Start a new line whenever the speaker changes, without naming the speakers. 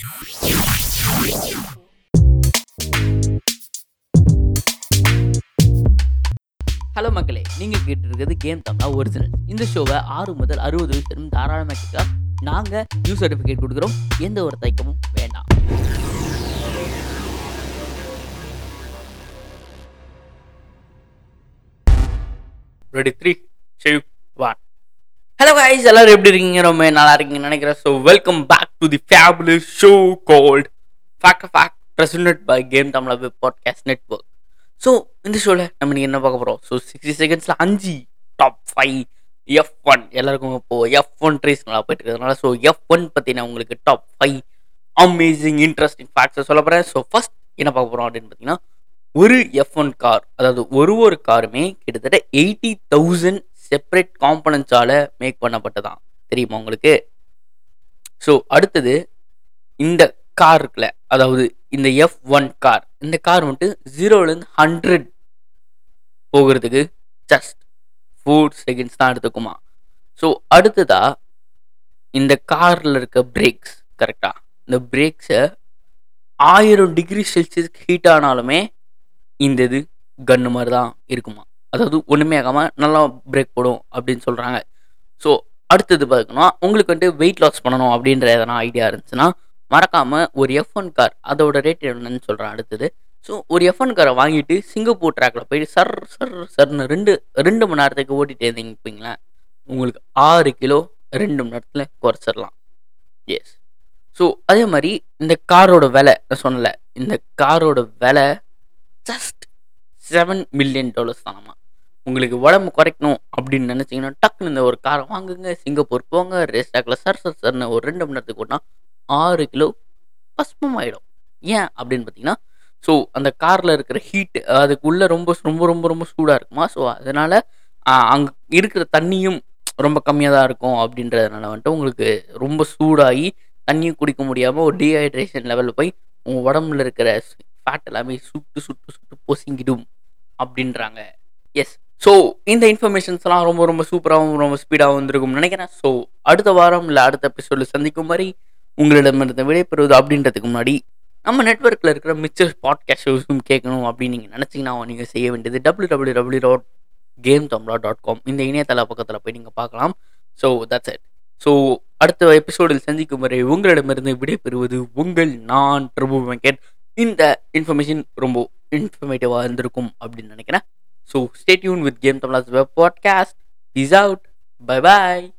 Hello மக்களே. நீங்கள் கேட்டிருக்கிறது கேம் தமிழா ஒரிஜினல் இந்த ஷோவை ஆறு முதல் அறுபது வயசு தாராளமாக கேட்க நாங்கள் நியூ சர்டிஃபிகேட் கொடுக்குறோம். எந்த ஒரு தயக்கமும் வேண்டாம். Ready three two hello guys எல்லாரும் எப்படி இருக்கீங்க? ரொம்ப நல்லா இருக்கீங்கன்னு நினைக்கிறேன். So welcome back to the fabulous show gold fact fact present by game Tamil web podcast network so இந்த ஷோவில் நம்ம நீங்கள் என்ன பார்க்க போகிறோம் ஸோ சிக்ஸ்டி செகண்ட்ஸில் அஞ்சு டாப் ஃபைவ் எஃப் ஒன் எல்லாருக்கும் இப்போது எஃப் ஒன் ரேஸ் நல்லா போயிட்டு இருக்கிறதுனால ஸோ எஃப் ஒன் பற்றி நான் உங்களுக்கு டாப் ஃபைவ் அமேசிங் இன்ட்ரெஸ்டிங் ஃபேக்ட்ஸை சொல்ல போகிறேன் ஸோ ஃபஸ்ட் என்ன பார்க்க போகிறோம் அப்படின்னு பார்த்தீங்கன்னா ஒரு எஃப் ஒன் கார் அதாவது ஒரு ஒரு காருமே கிட்டத்தட்ட எயிட்டி தௌசண்ட் செப்பரேட் காம்பனன்ட்ஸால் மேக் பண்ணப்பட்டதான். தெரியுமா உங்களுக்கு? ஸோ அடுத்தது இந்த கார் இருக்குல்ல அதாவது இந்த எஃப் ஒன் கார் இந்த கார் வந்துட்டு ஜீரோலேருந்து ஹண்ட்ரட் போகிறதுக்கு ஜஸ்ட் ஃபோர் செகண்ட்ஸ் தான் எடுத்துக்குமா. ஸோ அடுத்ததா இந்த காரில் இருக்க பிரேக்ஸ் கரெக்டாக இந்த பிரேக்ஸை ஆயிரம் டிகிரி செல்சியஸ்க்கு ஹீட் ஆனாலுமே இந்த இது கன்று மாதிரி தான் இருக்குமா? அதாவது ஒன்றுமே ஆகாமல் நல்லா பிரேக் போடும் அப்படின்னு சொல்கிறாங்க ஸோ அடுத்தது பார்க்கணும்னா உங்களுக்கு வந்துட்டு வெயிட் லாஸ் பண்ணணும் அப்படின்ற எதனா ஐடியா இருந்துச்சுன்னா மறக்காமல் ஒரு எஃப் ஒன் கார் அதோட ரேட் என்னன்னு சொல்கிறேன் அடுத்தது. ஸோ ஒரு எஃப் ஒன் காரை வாங்கிட்டு சிங்கப்பூர் ட்ராக்கில் போயிட்டு சர் சர் சர்னு ரெண்டு ரெண்டு மணி நேரத்துக்கு ஓட்டிகிட்டே இருந்தீங்க உங்களுக்கு ஆறு கிலோ ரெண்டு மணி நேரத்தில் குறைச்சிடலாம். எஸ் ஸோ அதே மாதிரி இந்த காரோட விலை நான் சொன்னல இந்த காரோட விலை ஜஸ்ட் செவன் மில்லியன் டாலர்ஸ் தானம்மா. உங்களுக்கு உடம்பு குறைக்கணும் அப்படின்னு நினச்சிங்கன்னா டக்குன்னு இந்த ஒரு காரை வாங்குங்க. சிங்கப்பூர் போங்க ரேஸ்டாக்கில் சர் சர் சர்னு ஒரு ரெண்டு மணி நேரத்துக்கு ஓட்டினா ஆறு கிலோ பஸ்மம் ஆகிடும் ஏன் அப்படின்னு பார்த்தீங்கன்னா ஸோ அந்த காரில் இருக்கிற ஹீட் அதுக்குள்ளே ரொம்ப ரொம்ப ரொம்ப ரொம்ப சூடாக இருக்குமா. ஸோ அதனால் அங்கே இருக்கிற தண்ணியும் ரொம்ப கம்மியாக தான் இருக்கும் அப்படின்றதுனால வந்துட்டு உங்களுக்கு ரொம்ப சூடாகி தண்ணியும் குடிக்க முடியாமல் ஒரு டீஹைட்ரேஷன் லெவலில் போய் உங்கள் உடம்புல இருக்கிற ஃபேட் எல்லாமே சுட்டு சுட்டு சுட்டு பொசிங்கிடும். அப்படின்றாங்க. எஸ் ஸோ இந்த இன்ஃபர்மேஷன்ஸ்லாம் ரொம்ப ரொம்ப சூப்பராகவும் ரொம்ப ஸ்பீடாகவும் வந்திருக்கும்னு நினைக்கிறேன். ஸோ அடுத்த வாரம் இல்லை அடுத்த எபிசோடில் சந்திக்கும் வரை உங்களிடமிருந்து விடைபெறுவது அப்படின்றதுக்கு முன்னாடி நம்ம நெட்ஒர்க்கில் இருக்கிற மிச்சர் பாட்காஸ்ட் ஷோஸும் கேட்கணும் அப்படின்னு நீங்கள் நினச்சிங்கன்னா நீங்கள் செய்ய வேண்டியது W W W dot game தம்லா dot com இந்த இணையதள பக்கத்தில் போய் நீங்கள் பார்க்கலாம். ஸோ தட்ஸ் இட் ஸோ அடுத்த எபிசோடில் சந்திக்கும் வரை உங்களிடமிருந்து விடைபெறுவது உங்கள் நான் பிரபு வெங்கட். இந்த இன்ஃபர்மேஷன் ரொம்ப இன்ஃபர்மேட்டிவாக இருந்திருக்கும் அப்படின்னு நினைக்கிறேன். So stay tuned with game Tamilas web podcast is out bye bye